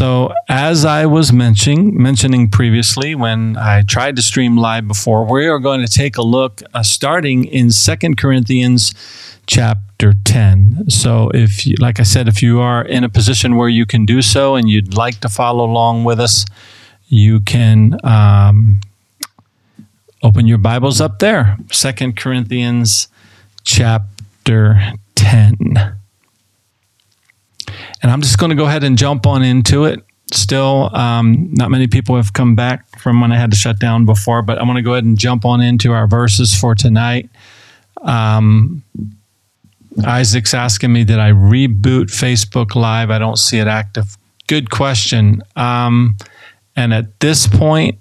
So, as I was mentioning mentioning previously when I tried to stream live before, we are going to take a look uh, starting in Second Corinthians chapter 10. So, if you, like I said, if you are in a position where you can do so and you'd like to follow along with us, you can um, open your Bibles up there. Second Corinthians chapter 10. And I'm just going to go ahead and jump on into it. Still, um, not many people have come back from when I had to shut down before, but I'm going to go ahead and jump on into our verses for tonight. Um, Isaac's asking me, did I reboot Facebook Live? I don't see it active. Good question. Um, and at this point,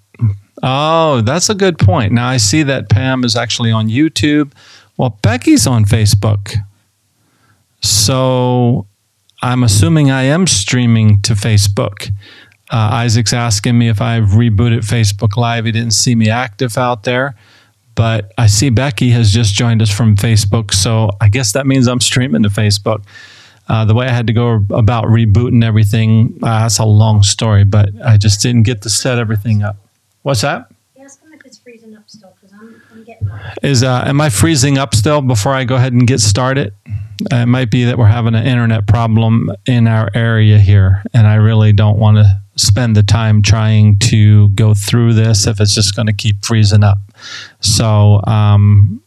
oh, that's a good point. Now I see that Pam is actually on YouTube. Well, Becky's on Facebook. So I'm assuming I am streaming to Facebook. Uh, Isaac's asking me if I've rebooted Facebook Live. He didn't see me active out there, but I see Becky has just joined us from Facebook. So I guess that means I'm streaming to Facebook. Uh, the way I had to go about rebooting everything, uh, that's a long story, but I just didn't get to set everything up. What's that? Ask him if it's freezing up still, because I'm, I'm getting Is uh, am I freezing up still before I go ahead and get started? Uh, it might be that we're having an internet problem in our area here, and I really don't want to spend the time trying to go through this if it's just going to keep freezing up. So, um,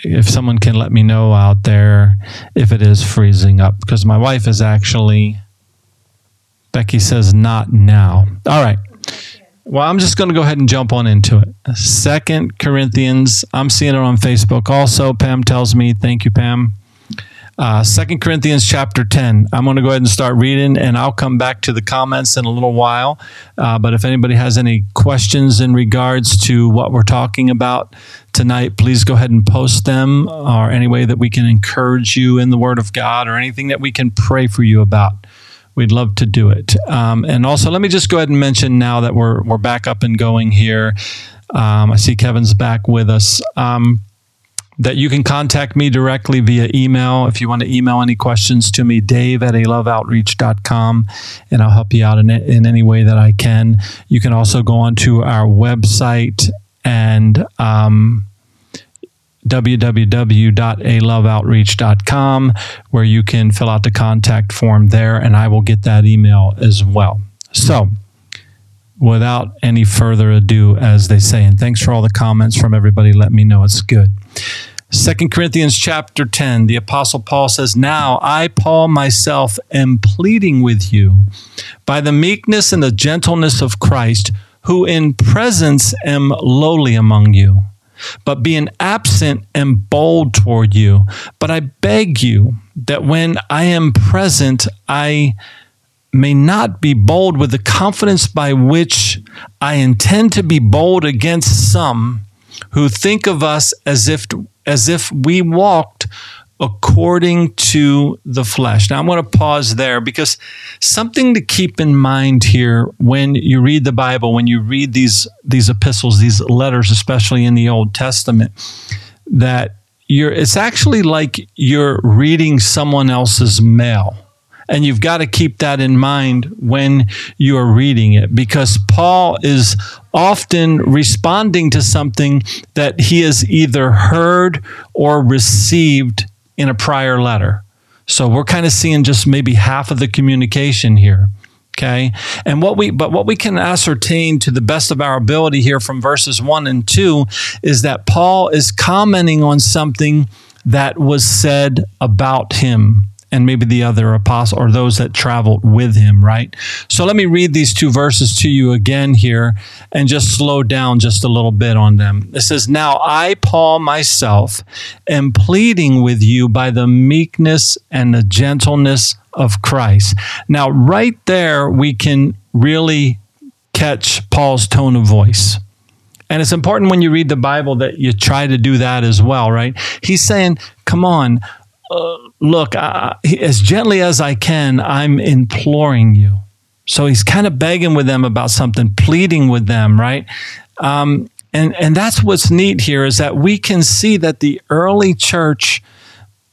if someone can let me know out there if it is freezing up, because my wife is actually, Becky says, not now. All right. Well, I'm just going to go ahead and jump on into it. Second Corinthians, I'm seeing it on Facebook also. Pam tells me, thank you, Pam. Uh, Second Corinthians chapter 10. I'm going to go ahead and start reading, and I'll come back to the comments in a little while. Uh, but if anybody has any questions in regards to what we're talking about tonight, please go ahead and post them, or any way that we can encourage you in the Word of God, or anything that we can pray for you about. We'd love to do it. Um, and also, let me just go ahead and mention now that we're we're back up and going here. Um, I see Kevin's back with us. Um, that you can contact me directly via email. If you want to email any questions to me dave at a loveoutreach.com and i'll help you out in, in any way that i can. You can also go onto our website and um, www.aloveoutreach.com where you can fill out the contact form there and i will get that email as well. So without any further ado, as they say. And thanks for all the comments from everybody. Let me know it's good. Second Corinthians chapter 10, the Apostle Paul says, Now I, Paul, myself, am pleading with you by the meekness and the gentleness of Christ, who in presence am lowly among you, but being absent am bold toward you. But I beg you that when I am present, I may not be bold with the confidence by which I intend to be bold against some who think of us as if as if we walked according to the flesh. Now I'm going to pause there because something to keep in mind here when you read the Bible, when you read these these epistles, these letters especially in the Old Testament that you're it's actually like you're reading someone else's mail and you've got to keep that in mind when you are reading it because Paul is often responding to something that he has either heard or received in a prior letter. So we're kind of seeing just maybe half of the communication here. Okay. And what we, but what we can ascertain to the best of our ability here from verses one and two is that Paul is commenting on something that was said about him and maybe the other apostle or those that traveled with him, right? So let me read these two verses to you again here and just slow down just a little bit on them. It says, Now I, Paul, myself, am pleading with you by the meekness and the gentleness of Christ. Now, right there, we can really catch Paul's tone of voice. And it's important when you read the Bible that you try to do that as well, right? He's saying, Come on, uh, look, as gently as I can, I'm imploring you. So he's kind of begging with them about something, pleading with them, right? Um, and and that's what's neat here is that we can see that the early church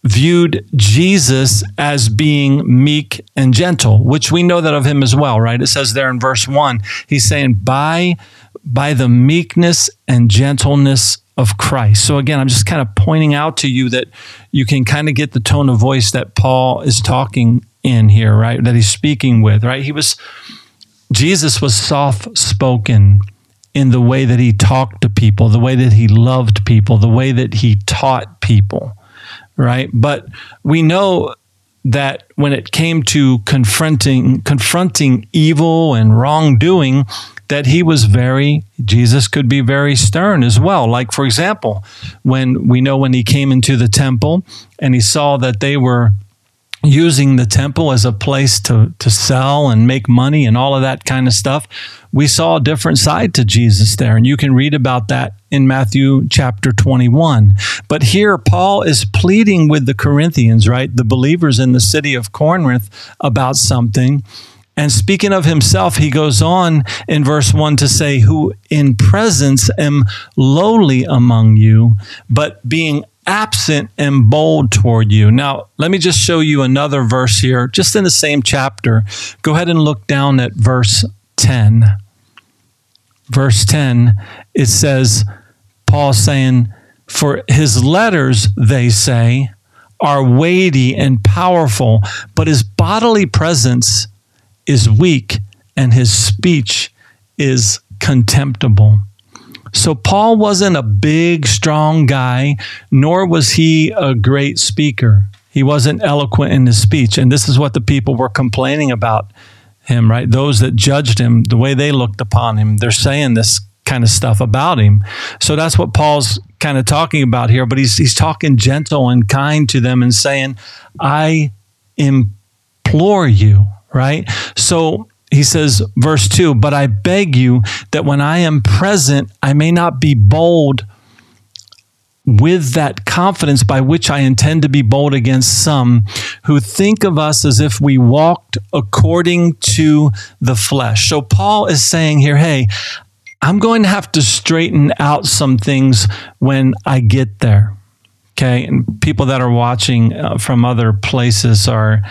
viewed Jesus as being meek and gentle, which we know that of him as well, right? It says there in verse 1, he's saying, by, by the meekness and gentleness of Christ. So again, I'm just kind of pointing out to you that you can kind of get the tone of voice that Paul is talking in here, right? That he's speaking with, right? He was, Jesus was soft spoken in the way that he talked to people, the way that he loved people, the way that he taught people right? But we know that when it came to confronting confronting evil and wrongdoing that he was very Jesus could be very stern as well. Like for example when we know when he came into the temple and he saw that they were using the temple as a place to, to sell and make money and all of that kind of stuff, we saw a different side to Jesus there. And you can read about that in Matthew chapter 21. But here, Paul is pleading with the Corinthians, right? The believers in the city of Corinth about something. And speaking of himself, he goes on in verse 1 to say, Who in presence am lowly among you, but being absent and bold toward you. Now, let me just show you another verse here, just in the same chapter. Go ahead and look down at verse 10. Verse 10, it says, Paul saying, For his letters, they say, are weighty and powerful, but his bodily presence is weak and his speech is contemptible. So Paul wasn't a big, strong guy, nor was he a great speaker. He wasn't eloquent in his speech. And this is what the people were complaining about him, right? Those that judged him, the way they looked upon him, they're saying this kind of stuff about him. So that's what Paul's kind of talking about here. But he's, he's talking gentle and kind to them and saying, I implore you, right? So he says, verse 2 But I beg you that when I am present, I may not be bold with that confidence by which I intend to be bold against some who think of us as if we walked according to the flesh. So Paul is saying here, hey, I'm going to have to straighten out some things when I get there. Okay. And people that are watching uh, from other places are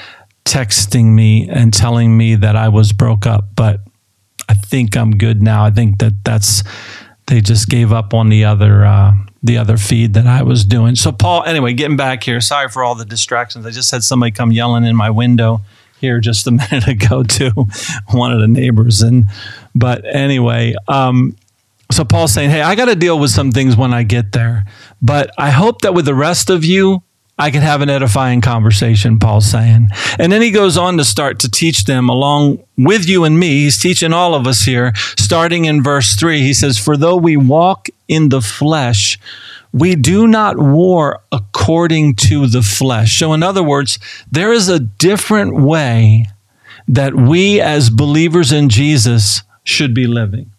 texting me and telling me that I was broke up, but I think I'm good now. I think that that's they just gave up on the other uh, the other feed that I was doing. So Paul, anyway, getting back here. Sorry for all the distractions. I just had somebody come yelling in my window here just a minute ago to one of the neighbors, and but anyway. Um, so Paul's saying, "Hey, I got to deal with some things when I get there, but I hope that with the rest of you, I can have an edifying conversation, Paul's saying. And then he goes on to start to teach them along with you and me. He's teaching all of us here, starting in verse 3. He says, For though we walk in the flesh, we do not war according to the flesh. So, in other words, there is a different way that we as believers in Jesus should be living.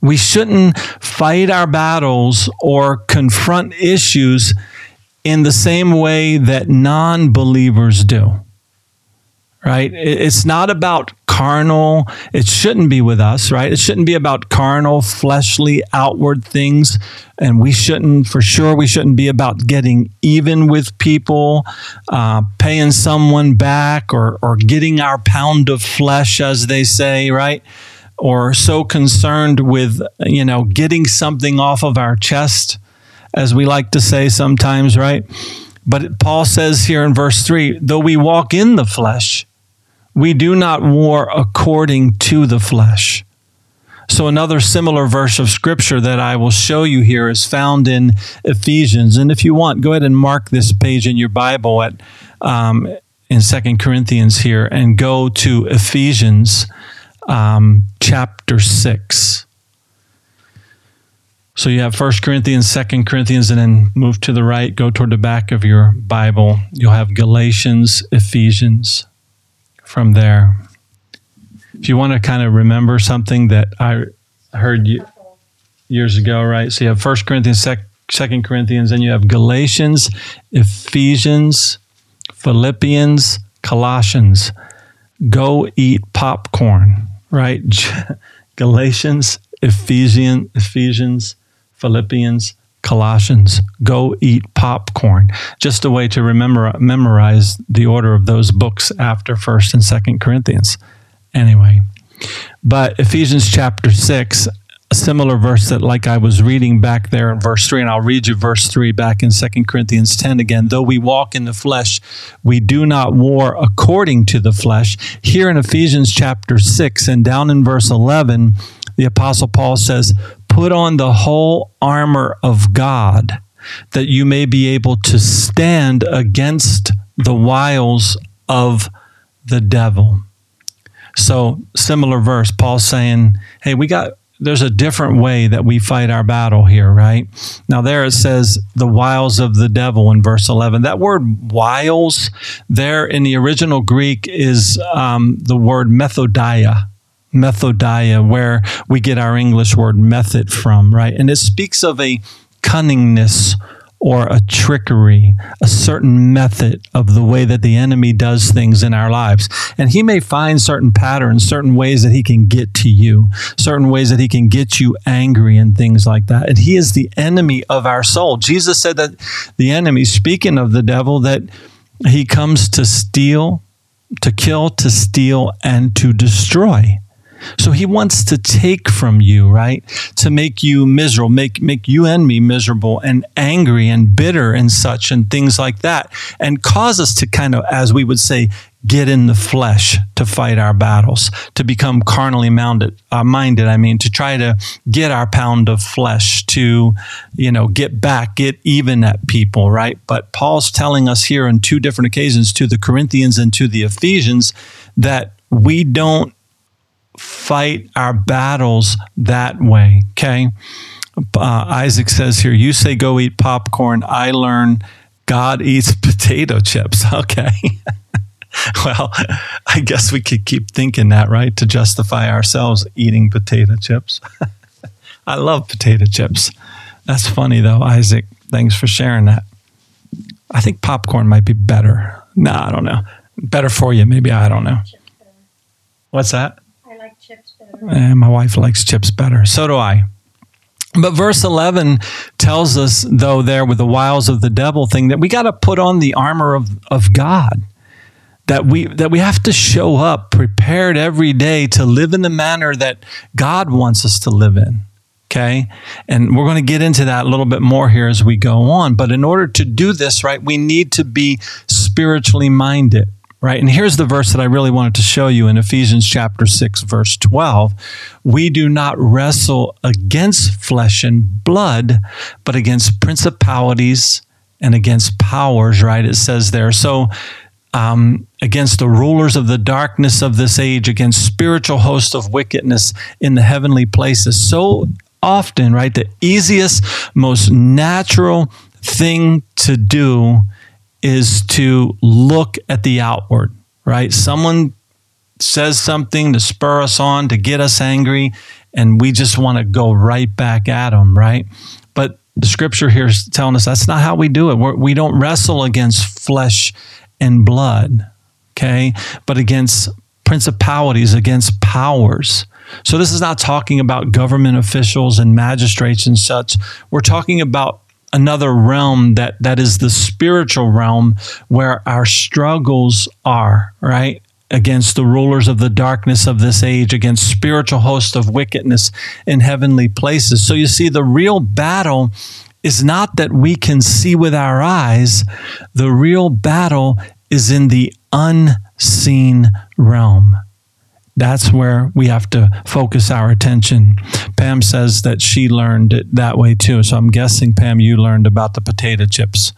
We shouldn't fight our battles or confront issues in the same way that non believers do. Right? It's not about carnal, it shouldn't be with us, right? It shouldn't be about carnal, fleshly, outward things. And we shouldn't, for sure, we shouldn't be about getting even with people, uh, paying someone back, or, or getting our pound of flesh, as they say, right? Or so concerned with, you know, getting something off of our chest as we like to say sometimes, right? But Paul says here in verse 3 though we walk in the flesh, we do not war according to the flesh. So, another similar verse of scripture that I will show you here is found in Ephesians. And if you want, go ahead and mark this page in your Bible at um, in Second Corinthians here and go to Ephesians um, chapter 6. So you have First Corinthians, Second Corinthians, and then move to the right, go toward the back of your Bible. You'll have Galatians, Ephesians from there. If you want to kind of remember something that I heard you years ago, right? So you have First Corinthians, Second Corinthians, and you have Galatians, Ephesians, Philippians, Colossians. Go eat popcorn, right? Galatians, Ephesians, Ephesians, Philippians, Colossians, go eat popcorn. Just a way to remember memorize the order of those books after 1st and 2nd Corinthians. Anyway, but Ephesians chapter 6 a similar verse that like I was reading back there in verse 3 and I'll read you verse 3 back in 2 Corinthians 10 again though we walk in the flesh we do not war according to the flesh here in Ephesians chapter 6 and down in verse 11 the apostle Paul says put on the whole armor of God that you may be able to stand against the wiles of the devil so similar verse Paul saying hey we got there's a different way that we fight our battle here, right? Now, there it says the wiles of the devil in verse 11. That word wiles there in the original Greek is um, the word methodia. Methodia, where we get our English word method from, right? And it speaks of a cunningness or a trickery, a certain method of the way that the enemy does things in our lives. And he may find certain patterns, certain ways that he can get to you, certain ways that he can get you angry and things like that. And he is the enemy of our soul. Jesus said that the enemy, speaking of the devil, that he comes to steal, to kill, to steal, and to destroy. So he wants to take from you, right? To make you miserable, make make you and me miserable and angry and bitter and such and things like that. And cause us to kind of, as we would say, get in the flesh to fight our battles, to become carnally minded, uh, minded, I mean, to try to get our pound of flesh, to, you know, get back, get even at people, right? But Paul's telling us here on two different occasions to the Corinthians and to the Ephesians that we don't fight our battles that way. Okay. Uh, Isaac says here, you say go eat popcorn. I learn God eats potato chips. Okay. well, I guess we could keep thinking that, right? To justify ourselves eating potato chips. I love potato chips. That's funny though, Isaac. Thanks for sharing that. I think popcorn might be better. No, I don't know. Better for you, maybe. I don't know. What's that? And my wife likes chips better. So do I. But verse 11 tells us, though, there with the wiles of the devil thing, that we got to put on the armor of, of God. That we, that we have to show up prepared every day to live in the manner that God wants us to live in. Okay. And we're going to get into that a little bit more here as we go on. But in order to do this, right, we need to be spiritually minded right? And here's the verse that I really wanted to show you in Ephesians chapter 6, verse 12. We do not wrestle against flesh and blood, but against principalities and against powers, right? It says there. So, um, against the rulers of the darkness of this age, against spiritual hosts of wickedness in the heavenly places. So often, right? The easiest, most natural thing to do is to look at the outward, right? Someone says something to spur us on, to get us angry, and we just want to go right back at them, right? But the scripture here is telling us that's not how we do it. We're, we do not wrestle against flesh and blood, okay? But against principalities, against powers. So this is not talking about government officials and magistrates and such. We're talking about another realm that that is the spiritual realm where our struggles are right? Against the rulers of the darkness of this age against spiritual hosts of wickedness in heavenly places. So you see the real battle is not that we can see with our eyes. The real battle is in the unseen realm that's where we have to focus our attention. Pam says that she learned it that way too. So I'm guessing, Pam, you learned about the potato chips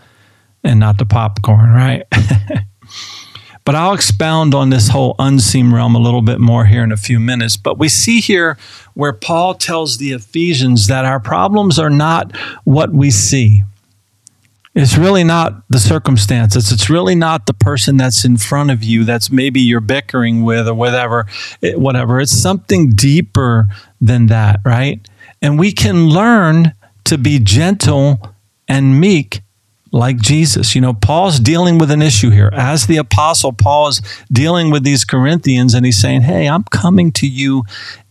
and not the popcorn, right? but I'll expound on this whole unseen realm a little bit more here in a few minutes. But we see here where Paul tells the Ephesians that our problems are not what we see. It's really not the circumstances. It's really not the person that's in front of you that's maybe you're bickering with or whatever. It, whatever. It's something deeper than that, right? And we can learn to be gentle and meek like Jesus. You know, Paul's dealing with an issue here. As the apostle, Paul is dealing with these Corinthians and he's saying, Hey, I'm coming to you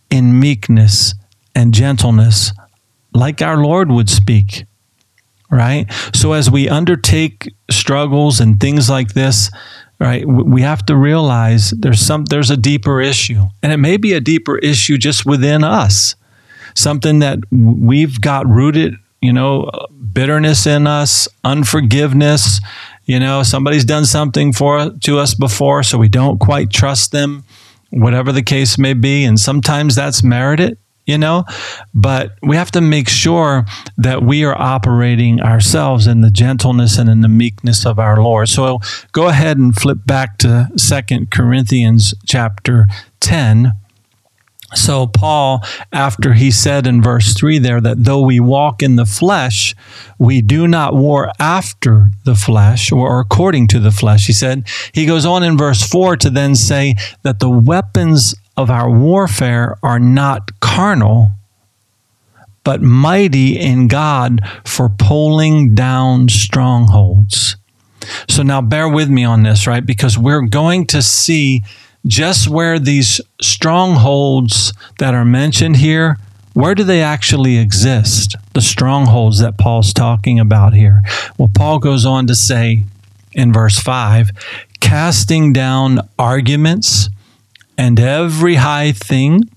in meekness and gentleness, like our Lord would speak right? So as we undertake struggles and things like this, right, we have to realize there's some there's a deeper issue. And it may be a deeper issue just within us. Something that we've got rooted, you know, bitterness in us, unforgiveness, you know, somebody's done something for to us before so we don't quite trust them, whatever the case may be, and sometimes that's merited you know? But we have to make sure that we are operating ourselves in the gentleness and in the meekness of our lord. So go ahead and flip back to Second corinthians chapter 10 so, Paul, after he said in verse 3 there that though we walk in the flesh, we do not war after the flesh or according to the flesh, he said, he goes on in verse 4 to then say that the weapons of our warfare are not carnal, but mighty in God for pulling down strongholds. So now bear with me on this, right? Because we're going to see just where these strongholds that are mentioned here, where do they actually exist? The strongholds that Paul's talking about here. Well, Paul goes on to say in verse 5 casting down arguments and every high thing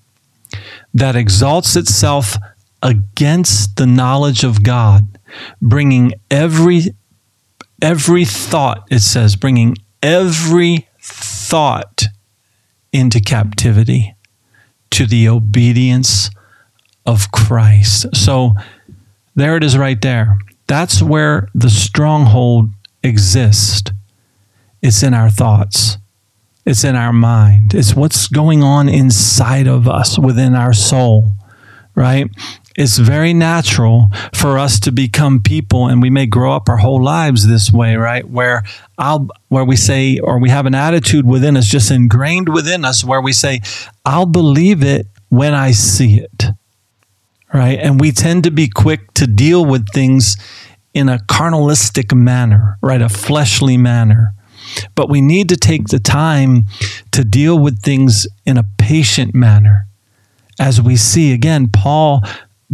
that exalts itself against the knowledge of God, bringing every every thought it says bringing every thought into captivity to the obedience of Christ. So there it is right there. That's where the stronghold exists. It's in our thoughts. It's in our mind. It's what's going on inside of us, within our soul, right? It's very natural for us to become people, and we may grow up our whole lives this way, right? Where I'll, where we say, or we have an attitude within us, just ingrained within us, where we say, I'll believe it when I see it, right? And we tend to be quick to deal with things in a carnalistic manner, right? A fleshly manner. But we need to take the time to deal with things in a patient manner. As we see again, Paul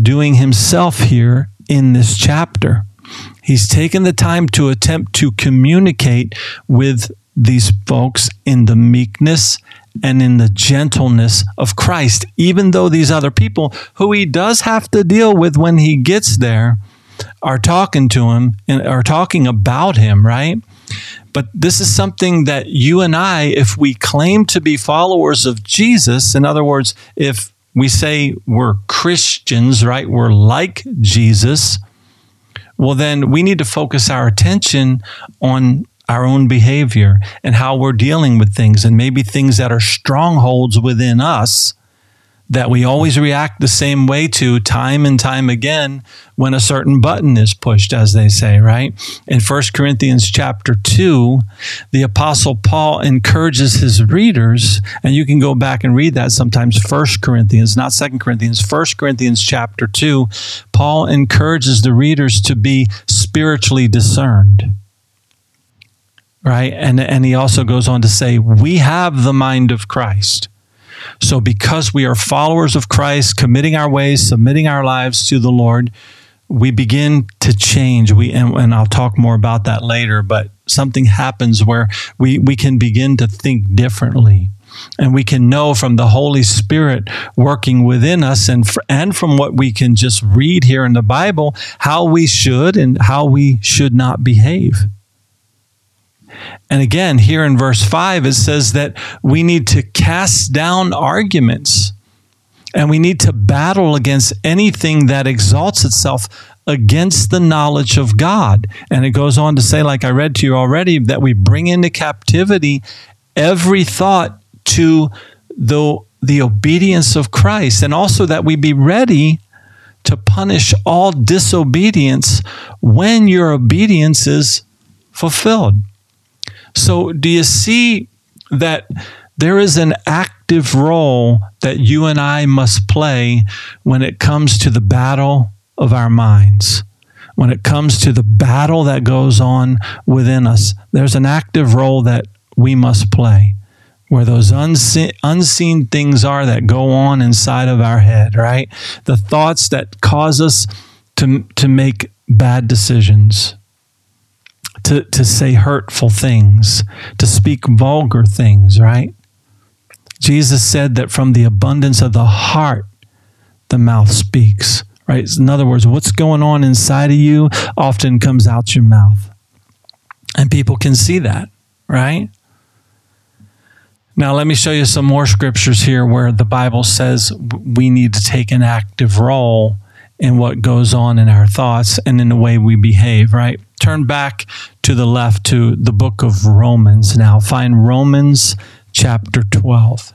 doing himself here in this chapter. He's taken the time to attempt to communicate with these folks in the meekness and in the gentleness of Christ, even though these other people who he does have to deal with when he gets there are talking to him and are talking about him, right? But this is something that you and I, if we claim to be followers of Jesus, in other words, if we say we're Christians, right? We're like Jesus. Well, then we need to focus our attention on our own behavior and how we're dealing with things, and maybe things that are strongholds within us that we always react the same way to time and time again when a certain button is pushed as they say right? In 1 corinthians chapter 2 the apostle paul encourages his readers and you can go back and read that sometimes 1 corinthians not 2 corinthians 1 corinthians chapter 2 paul encourages the readers to be spiritually discerned right? And and he also goes on to say we have the mind of christ so, because we are followers of Christ, committing our ways, submitting our lives to the Lord, we begin to change. We and, and, I'll talk more about that later. But something happens where we we can begin to think differently, and we can know from the Holy Spirit working within us, and fr- and from what we can just read here in the Bible, how we should and how we should not behave. And again, here in verse 5, it says that we need to cast down arguments and we need to battle against anything that exalts itself against the knowledge of God. And it goes on to say, like I read to you already, that we bring into captivity every thought to the, the obedience of Christ, and also that we be ready to punish all disobedience when your obedience is fulfilled. So, do you see that there is an active role that you and I must play when it comes to the battle of our minds? When it comes to the battle that goes on within us, there's an active role that we must play where those unseen, unseen things are that go on inside of our head, right? The thoughts that cause us to, to make bad decisions, to, to say hurtful things, to speak vulgar things, right? Jesus said that from the abundance of the heart, the mouth speaks, right? In other words, what's going on inside of you often comes out your mouth. And people can see that, right? Now, let me show you some more scriptures here where the Bible says we need to take an active role in what goes on in our thoughts and in the way we behave, right? Turn back to the left to the book of Romans now. Find Romans chapter 12.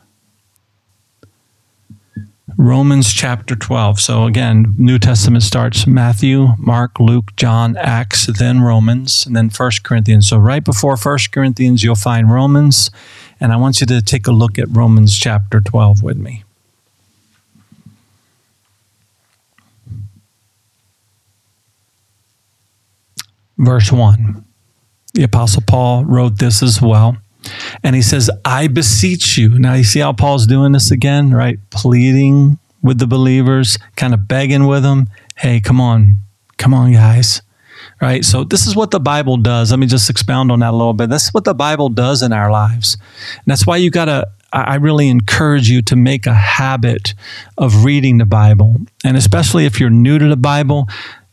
Romans chapter 12. So again, New Testament starts Matthew, Mark, Luke, John, Acts, then Romans, and then First Corinthians. So right before First Corinthians, you'll find Romans, and I want you to take a look at Romans chapter 12 with me. Verse 1. The Apostle Paul wrote this as well. And he says, I beseech you. Now, you see how Paul's doing this again, right? Pleading with the believers, kind of begging with them. Hey, come on. Come on, guys. Right? So, this is what the Bible does. Let me just expound on that a little bit. That's what the Bible does in our lives. And that's why you got to, I really encourage you to make a habit of reading the Bible. And especially if you're new to the Bible,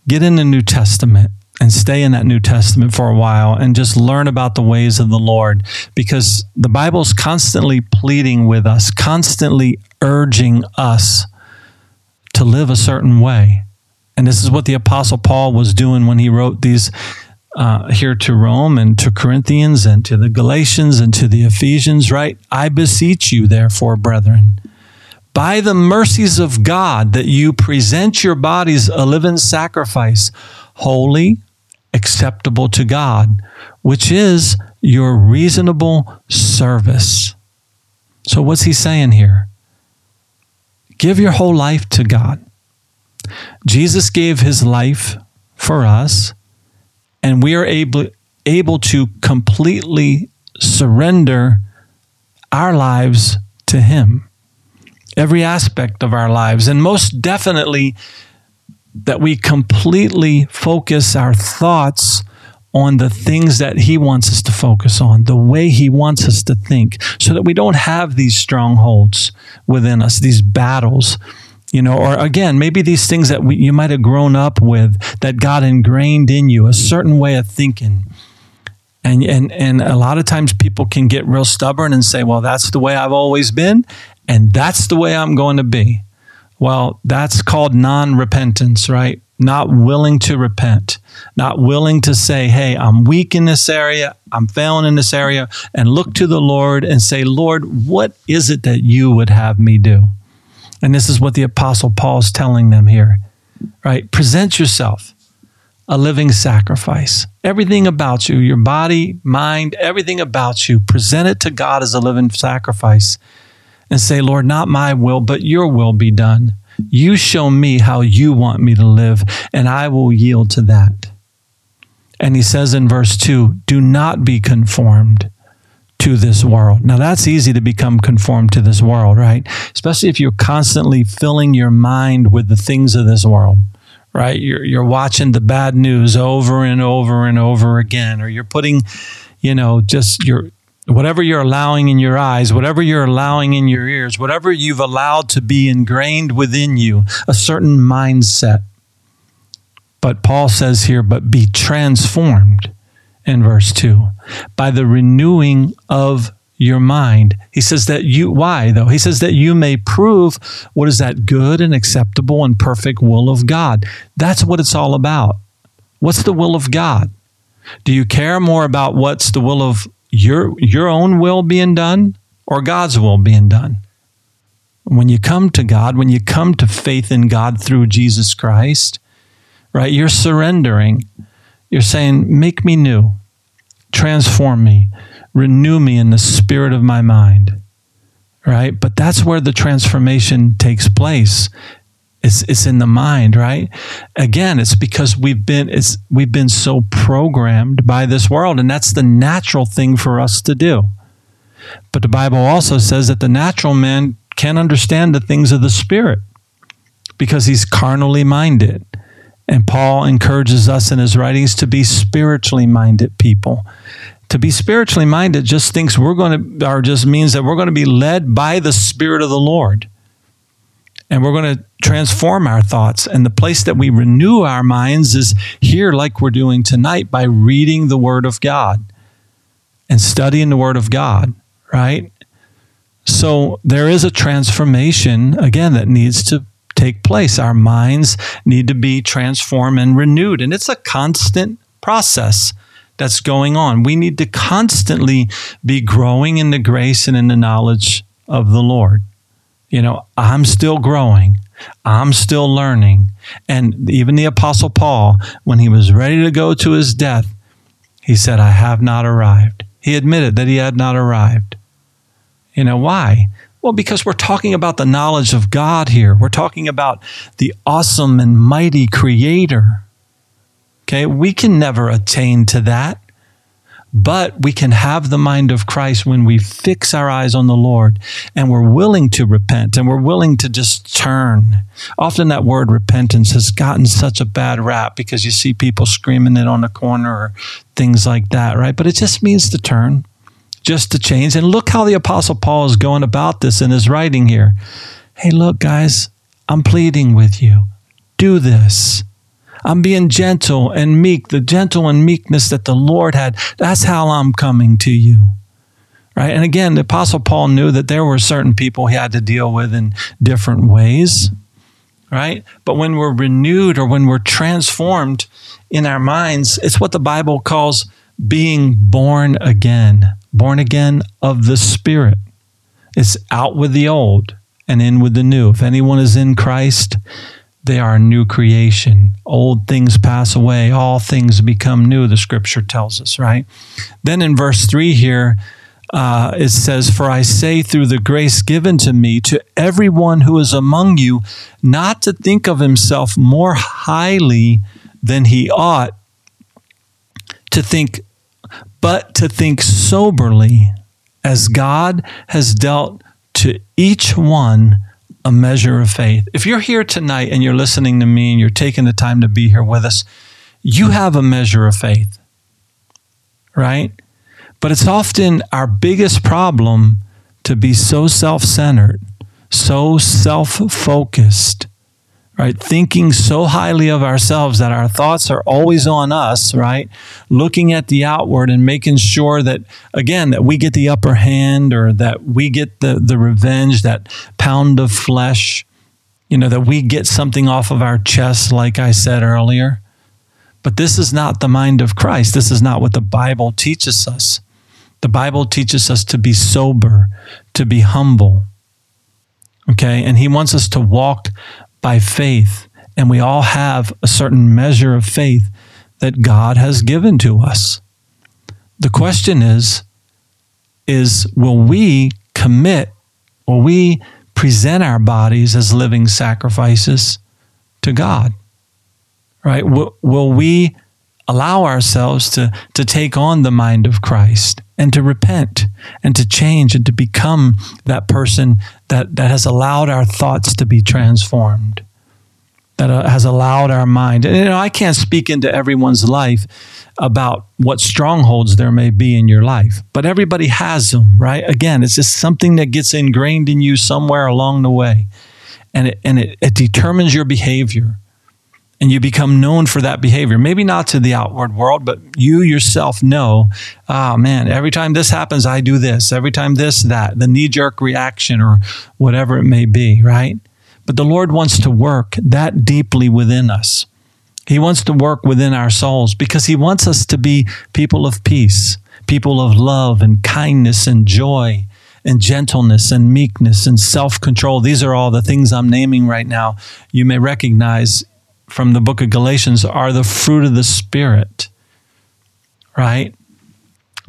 get in the New Testament and stay in that New Testament for a while and just learn about the ways of the Lord because the Bible is constantly pleading with us, constantly urging us to live a certain way. And this is what the Apostle Paul was doing when he wrote these uh, here to Rome and to Corinthians and to the Galatians and to the Ephesians, right? I beseech you, therefore, brethren, by the mercies of God, that you present your bodies a living sacrifice, holy, acceptable to God, which is your reasonable service. So, what's he saying here? Give your whole life to God. Jesus gave his life for us, and we are able, able to completely surrender our lives to him. Every aspect of our lives, and most definitely that we completely focus our thoughts on the things that he wants us to focus on, the way he wants us to think, so that we don't have these strongholds within us, these battles. You know, or again, maybe these things that we, you might have grown up with that God ingrained in you, a certain way of thinking. And, and, and a lot of times people can get real stubborn and say, well, that's the way I've always been, and that's the way I'm going to be. Well, that's called non repentance, right? Not willing to repent, not willing to say, hey, I'm weak in this area, I'm failing in this area, and look to the Lord and say, Lord, what is it that you would have me do? And this is what the Apostle Paul is telling them here, right? Present yourself a living sacrifice. Everything about you, your body, mind, everything about you, present it to God as a living sacrifice and say, Lord, not my will, but your will be done. You show me how you want me to live, and I will yield to that. And he says in verse 2 do not be conformed to this world. Now, that's easy to become conformed to this world, right? Especially if you're constantly filling your mind with the things of this world, right? You're, you're watching the bad news over and over and over again, or you're putting, you know, just your whatever you're allowing in your eyes, whatever you're allowing in your ears, whatever you've allowed to be ingrained within you, a certain mindset. But Paul says here, but be transformed in verse 2 by the renewing of your mind. He says that you, why though? He says that you may prove what is that good and acceptable and perfect will of God. That's what it's all about. What's the will of God? Do you care more about what's the will of your your own will being done or God's will being done. When you come to God, when you come to faith in God through Jesus Christ, right? You're surrendering. You're saying, "Make me new. Transform me. Renew me in the spirit of my mind." Right? But that's where the transformation takes place. It's, it's in the mind, right? Again, it's because we've been it's we've been so programmed by this world, and that's the natural thing for us to do. But the Bible also says that the natural man can't understand the things of the spirit because he's carnally minded. And Paul encourages us in his writings to be spiritually minded people. To be spiritually minded just thinks we're going to, or just means that we're going to be led by the Spirit of the Lord. And we're going to transform our thoughts. And the place that we renew our minds is here, like we're doing tonight, by reading the Word of God and studying the Word of God, right? So there is a transformation, again, that needs to take place. Our minds need to be transformed and renewed. And it's a constant process that's going on. We need to constantly be growing in the grace and in the knowledge of the Lord. You know, I'm still growing. I'm still learning. And even the Apostle Paul, when he was ready to go to his death, he said, I have not arrived. He admitted that he had not arrived. You know, why? Well, because we're talking about the knowledge of God here. We're talking about the awesome and mighty creator. Okay, we can never attain to that. But we can have the mind of Christ when we fix our eyes on the Lord and we're willing to repent and we're willing to just turn. Often that word repentance has gotten such a bad rap because you see people screaming it on the corner or things like that, right? But it just means to turn just to change. And look how the Apostle Paul is going about this in his writing here. Hey, look, guys, I'm pleading with you. Do this. I'm being gentle and meek, the gentle and meekness that the Lord had. That's how I'm coming to you. Right? And again, the Apostle Paul knew that there were certain people he had to deal with in different ways. Right? But when we're renewed or when we're transformed in our minds, it's what the Bible calls being born again born again of the Spirit. It's out with the old and in with the new. If anyone is in Christ, they are a new creation. Old things pass away, all things become new, the scripture tells us, right? Then in verse 3 here, uh, it says, For I say through the grace given to me to everyone who is among you, not to think of himself more highly than he ought, to think but to think soberly as God has dealt to each one a measure of faith. If you're here tonight and you're listening to me and you're taking the time to be here with us, you have a measure of faith, right? But it's often our biggest problem to be so self centered, so self focused, right? Thinking so highly of ourselves that our thoughts are always on us, right? Looking at the outward and making sure that, again, that we get the upper hand or that we get the, the revenge, that pound of flesh, you know, that we get something off of our chest, like I said earlier. But this is not the mind of Christ. This is not what the Bible teaches us. The Bible teaches us to be sober, to be humble. Okay. And he wants us to walk by faith. And we all have a certain measure of faith that God has given to us. The question is, is will we commit, will we present our bodies as living sacrifices to God? Right? Will, will we allow ourselves to, to take on the mind of Christ and to repent and to change and to become that person that, that has allowed our thoughts to be transformed, that uh, has allowed our mind. And you know, I can't speak into everyone's life about what strongholds there may be in your life, but everybody has them, right? Again, it's just something that gets ingrained in you somewhere along the way. And it, and it, it determines your behavior and you become known for that behavior. Maybe not to the outward world, but you yourself know, oh man, every time this happens, I do this. Every time this, that, the knee jerk reaction or whatever it may be, right? But the Lord wants to work that deeply within us. He wants to work within our souls because He wants us to be people of peace, people of love and kindness and joy and gentleness and meekness and self control. These are all the things I'm naming right now. You may recognize from the book of Galatians are the fruit of the Spirit, right?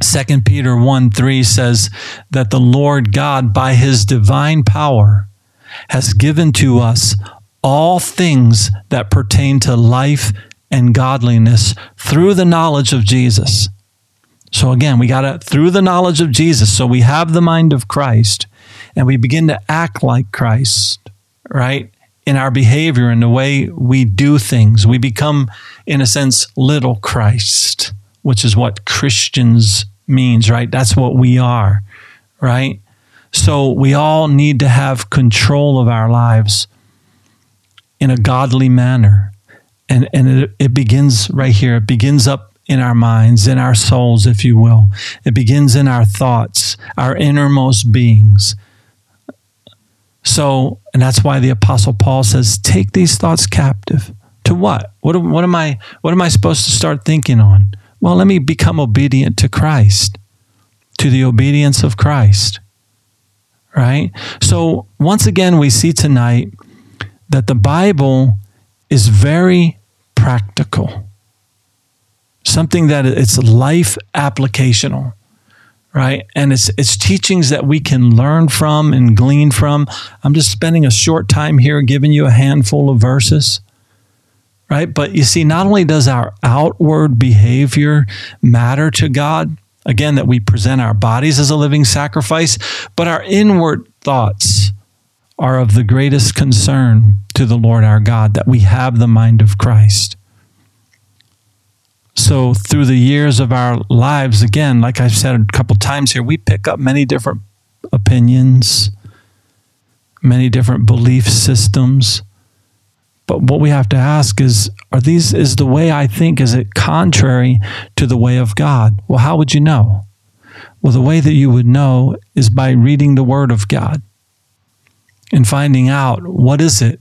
Second Peter 1 3 says that the Lord God, by his divine power, has given to us all things that pertain to life and godliness through the knowledge of Jesus. So again, we got to, through the knowledge of Jesus, so we have the mind of Christ and we begin to act like Christ, right? In our behavior in the way we do things. We become, in a sense, little Christ, which is what Christians means, right? That's what we are, right? So we all need to have control of our lives in a godly manner. And, and it, it begins right here. It begins up in our minds, in our souls, if you will. It begins in our thoughts, our innermost beings. So, and that's why the apostle Paul says, take these thoughts captive. To what? What, what am I what am I supposed to start thinking on? Well, let me become obedient to Christ, to the obedience of Christ. Right? So, once again we see tonight that the Bible is very practical. Something that it's life applicational right? And it's it's teachings that we can learn from and glean from. I'm just spending a short time here giving you a handful of verses. Right? But you see, not only does our outward behavior matter to God, again, that we present our bodies as a living sacrifice, but our inward thoughts are of the greatest concern to the Lord our God, that we have the mind of Christ. So, through the years of our lives, again, like I've said a couple times here, we pick up many different opinions, many different belief systems. But what we have to ask is are these is the way I think is it contrary to the way of God? Well, how would you know? Well, the way that you would know is by reading the word of God and finding out what is it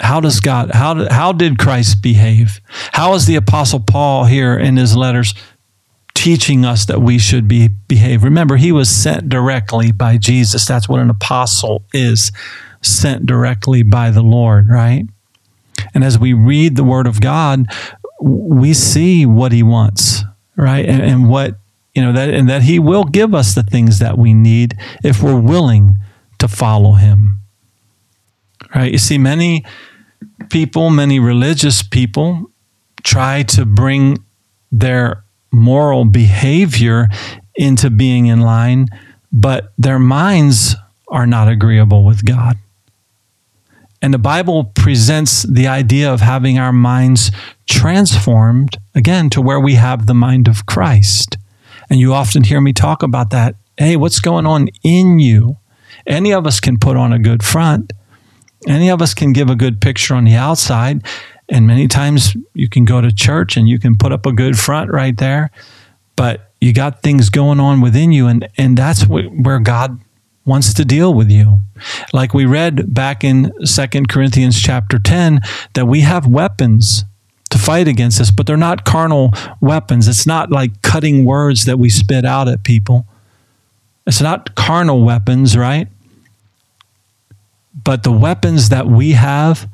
how does God, how, how did Christ behave? How is the Apostle Paul here in his letters teaching us that we should be behave? Remember, he was sent directly by Jesus. That's what an apostle is sent directly by the Lord, right? And as we read the Word of God, we see what He wants, right? And, and, what, you know, that, and that He will give us the things that we need if we're willing to follow Him right? You see, many people, many religious people try to bring their moral behavior into being in line, but their minds are not agreeable with God. And the Bible presents the idea of having our minds transformed, again, to where we have the mind of Christ. And you often hear me talk about that. Hey, what's going on in you? Any of us can put on a good front, any of us can give a good picture on the outside. And many times you can go to church and you can put up a good front right there, but you got things going on within you. And, and that's wh- where God wants to deal with you. Like we read back in Second Corinthians chapter 10, that we have weapons to fight against this, but they're not carnal weapons. It's not like cutting words that we spit out at people. It's not carnal weapons, right? But the weapons that we have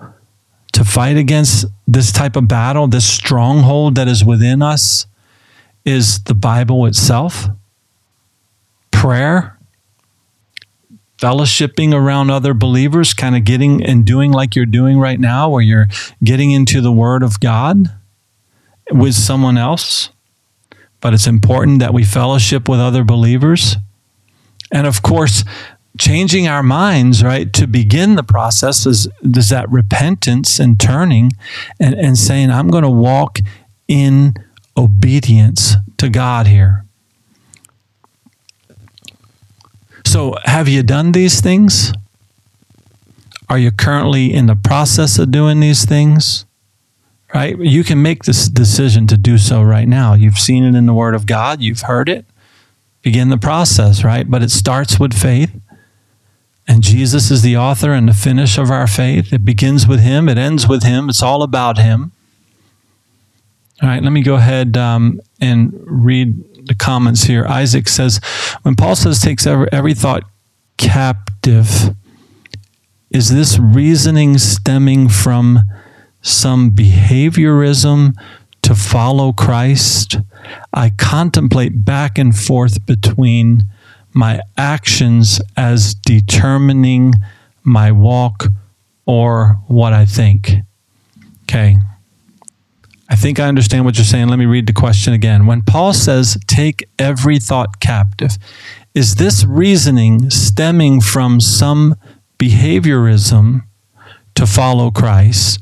to fight against this type of battle, this stronghold that is within us, is the Bible itself, prayer, fellowshipping around other believers, kind of getting and doing like you're doing right now, where you're getting into the Word of God with someone else. But it's important that we fellowship with other believers. And of course, changing our minds, right, to begin the process is, is that repentance and turning and, and saying, I'm going to walk in obedience to God here. So, have you done these things? Are you currently in the process of doing these things? Right? You can make this decision to do so right now. You've seen it in the Word of God, you've heard it. Begin the process, right? But it starts with faith. And Jesus is the author and the finish of our faith. It begins with Him, it ends with Him, it's all about Him. All right, let me go ahead um, and read the comments here. Isaac says, when Paul says takes every, every thought captive, is this reasoning stemming from some behaviorism to follow Christ? I contemplate back and forth between my actions as determining my walk or what I think. Okay. I think I understand what you're saying. Let me read the question again. When Paul says, take every thought captive, is this reasoning stemming from some behaviorism to follow Christ,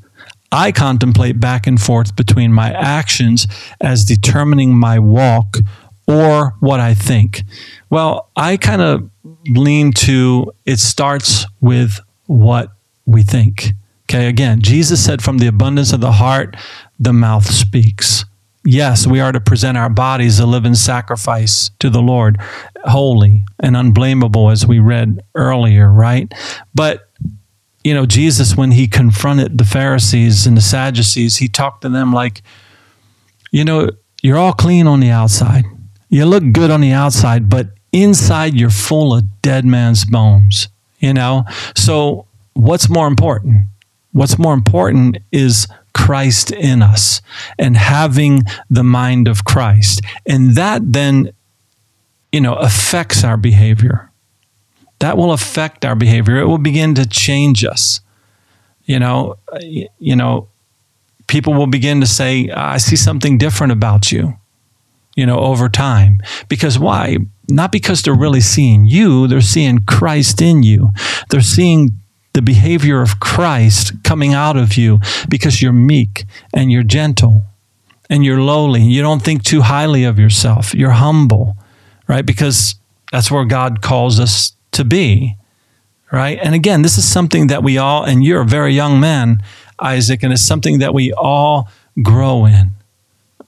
I contemplate back and forth between my actions as determining my walk or what I think. Well, I kind of lean to it starts with what we think. Okay, again, Jesus said, from the abundance of the heart, the mouth speaks. Yes, we are to present our bodies a living sacrifice to the Lord, holy and unblameable, as we read earlier, right? But, you know, Jesus, when he confronted the Pharisees and the Sadducees, he talked to them like, you know, you're all clean on the outside. You look good on the outside, but inside you're full of dead man's bones, you know? So, what's more important? What's more important is Christ in us and having the mind of Christ. And that then, you know, affects our behavior. That will affect our behavior. It will begin to change us. You know, you know, people will begin to say, I see something different about you, you know, over time. Because why? Not because they're really seeing you, they're seeing Christ in you. They're seeing the behavior of Christ coming out of you because you're meek and you're gentle and you're lowly. You don't think too highly of yourself. You're humble, right? Because that's where God calls us to be, right? And again, this is something that we all, and you're a very young man, Isaac, and it's something that we all grow in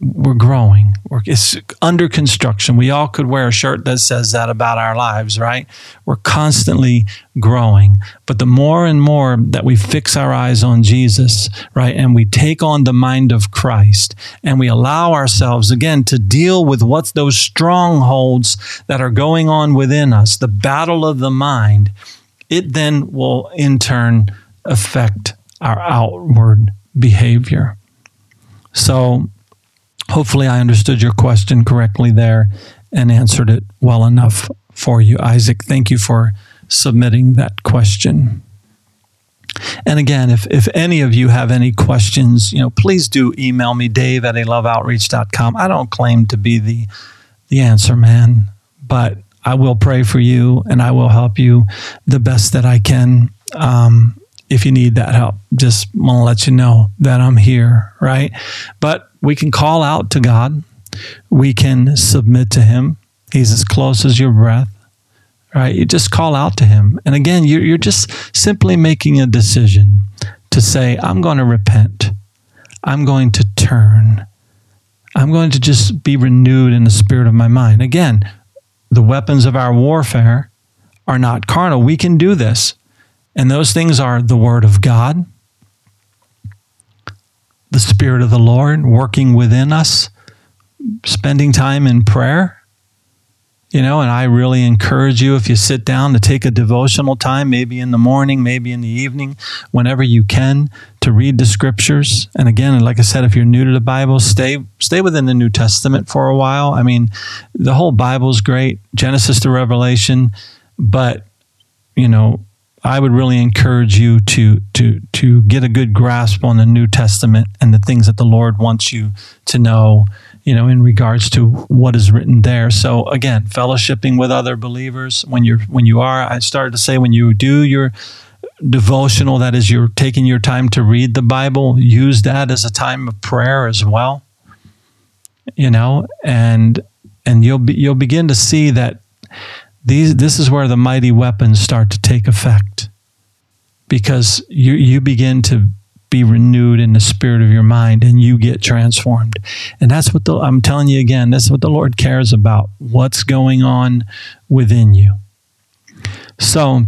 we're growing. We're, it's under construction. We all could wear a shirt that says that about our lives, right? We're constantly growing. But the more and more that we fix our eyes on Jesus, right, and we take on the mind of Christ, and we allow ourselves again to deal with what's those strongholds that are going on within us, the battle of the mind, it then will in turn affect our outward behavior. So Hopefully, I understood your question correctly there and answered it well enough for you, Isaac. Thank you for submitting that question. And again, if, if any of you have any questions, you know, please do email me, dave at a. I don't claim to be the, the answer man, but I will pray for you and I will help you the best that I can. Um, if you need that help, just want to let you know that I'm here, right? But we can call out to God. We can submit to Him. He's as close as your breath, right? You just call out to Him. And again, you're, you're just simply making a decision to say, I'm going to repent. I'm going to turn. I'm going to just be renewed in the spirit of my mind. Again, the weapons of our warfare are not carnal. We can do this. And those things are the Word of God, the Spirit of the Lord working within us, spending time in prayer. You know, and I really encourage you if you sit down to take a devotional time, maybe in the morning, maybe in the evening, whenever you can, to read the scriptures. And again, like I said, if you're new to the Bible, stay stay within the New Testament for a while. I mean, the whole Bible's great, Genesis to Revelation, but you know, I would really encourage you to to to get a good grasp on the New Testament and the things that the Lord wants you to know, you know, in regards to what is written there. So again, fellowshipping with other believers when you're when you are, I started to say when you do your devotional, that is you're taking your time to read the Bible, use that as a time of prayer as well. You know, and and you'll be you'll begin to see that these, this is where the mighty weapons start to take effect because you, you begin to be renewed in the spirit of your mind and you get transformed. And that's what the, I'm telling you again, that's what the Lord cares about. What's going on within you. So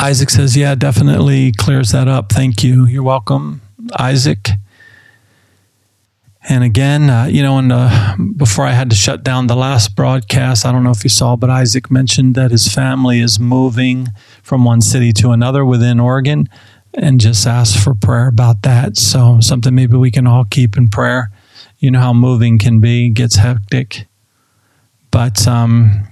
Isaac says, Yeah, definitely clears that up. Thank you. You're welcome, Isaac. And again, uh, you know, and uh, before I had to shut down the last broadcast, I don't know if you saw, but Isaac mentioned that his family is moving from one city to another within Oregon, and just asked for prayer about that. So something maybe we can all keep in prayer. You know how moving can be; gets hectic. But um,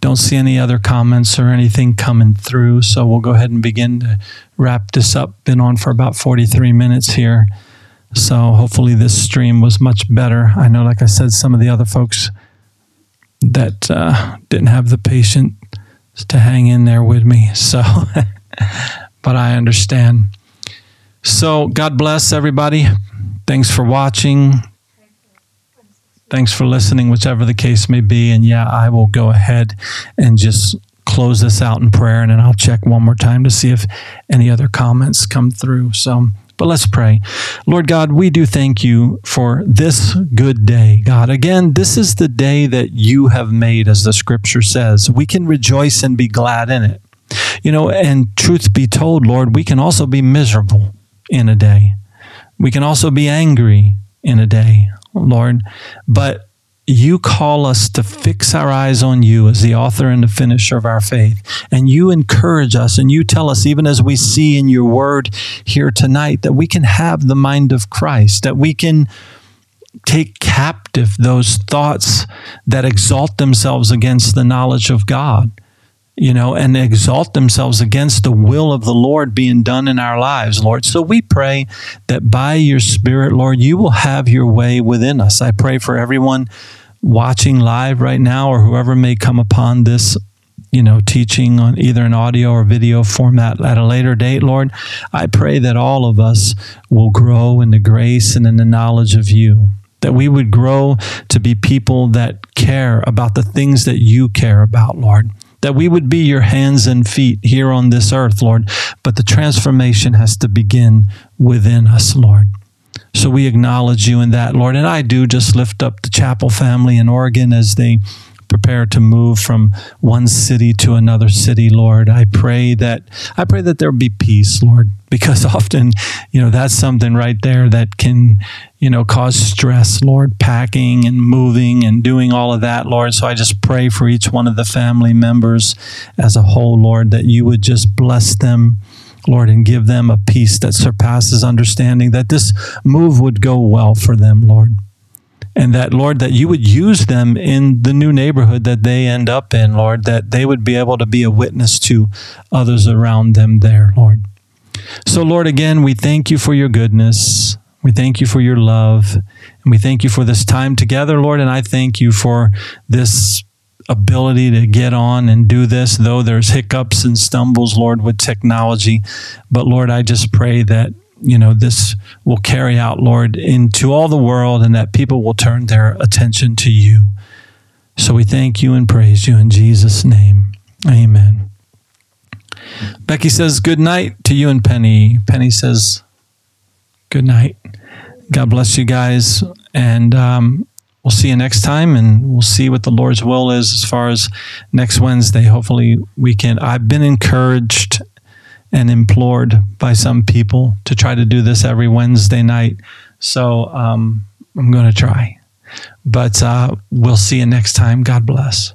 don't see any other comments or anything coming through, so we'll go ahead and begin to wrap this up. Been on for about forty-three minutes here. So hopefully this stream was much better. I know, like I said, some of the other folks that uh, didn't have the patience to hang in there with me. So, but I understand. So, God bless everybody. Thanks for watching. Thanks for listening, whichever the case may be. And yeah, I will go ahead and just close this out in prayer, and then I'll check one more time to see if any other comments come through. So, but let's pray. Lord God, we do thank you for this good day. God, again, this is the day that you have made, as the scripture says. We can rejoice and be glad in it. You know, and truth be told, Lord, we can also be miserable in a day. We can also be angry in a day, Lord. But you call us to fix our eyes on you as the author and the finisher of our faith. And you encourage us and you tell us, even as we see in your word here tonight, that we can have the mind of Christ, that we can take captive those thoughts that exalt themselves against the knowledge of God you know, and exalt themselves against the will of the Lord being done in our lives, Lord. So we pray that by your Spirit, Lord, you will have your way within us. I pray for everyone watching live right now or whoever may come upon this you know, teaching on either an audio or video format at a later date, Lord, I pray that all of us will grow in the grace and in the knowledge of you. That we would grow to be people that care about the things that you care about, Lord that we would be your hands and feet here on this earth, Lord. But the transformation has to begin within us, Lord. So we acknowledge you in that, Lord. And I do just lift up the chapel family in Oregon as they prepare to move from one city to another city, Lord. I pray that I pray that there be peace, Lord, because often, you know, that's something right there that can, you know, cause stress, Lord, packing and moving and doing all of that, Lord. So I just pray for each one of the family members as a whole, Lord, that you would just bless them. Lord, and give them a peace that surpasses understanding, that this move would go well for them, Lord. And that lord that you would use them in the new neighborhood that they end up in lord that they would be able to be a witness to others around them there lord. So lord again we thank you for your goodness. We thank you for your love. And we thank you for this time together lord and i thank you for this ability to get on and do this though there's hiccups and stumbles lord with technology. But lord i just pray that you know this will carry out lord into all the world and that people will turn their attention to you. So we thank you and praise you in jesus name. Amen. Becky says good night to you and penny. Penny says good night. God bless you guys. And um, we'll see you next time and we'll see what the lord's will is as far as next wednesday hopefully we can i've been encouraged and implored by some people to try to do this every Wednesday night. So um, I'm going to try. But uh, we'll see you next time. God bless.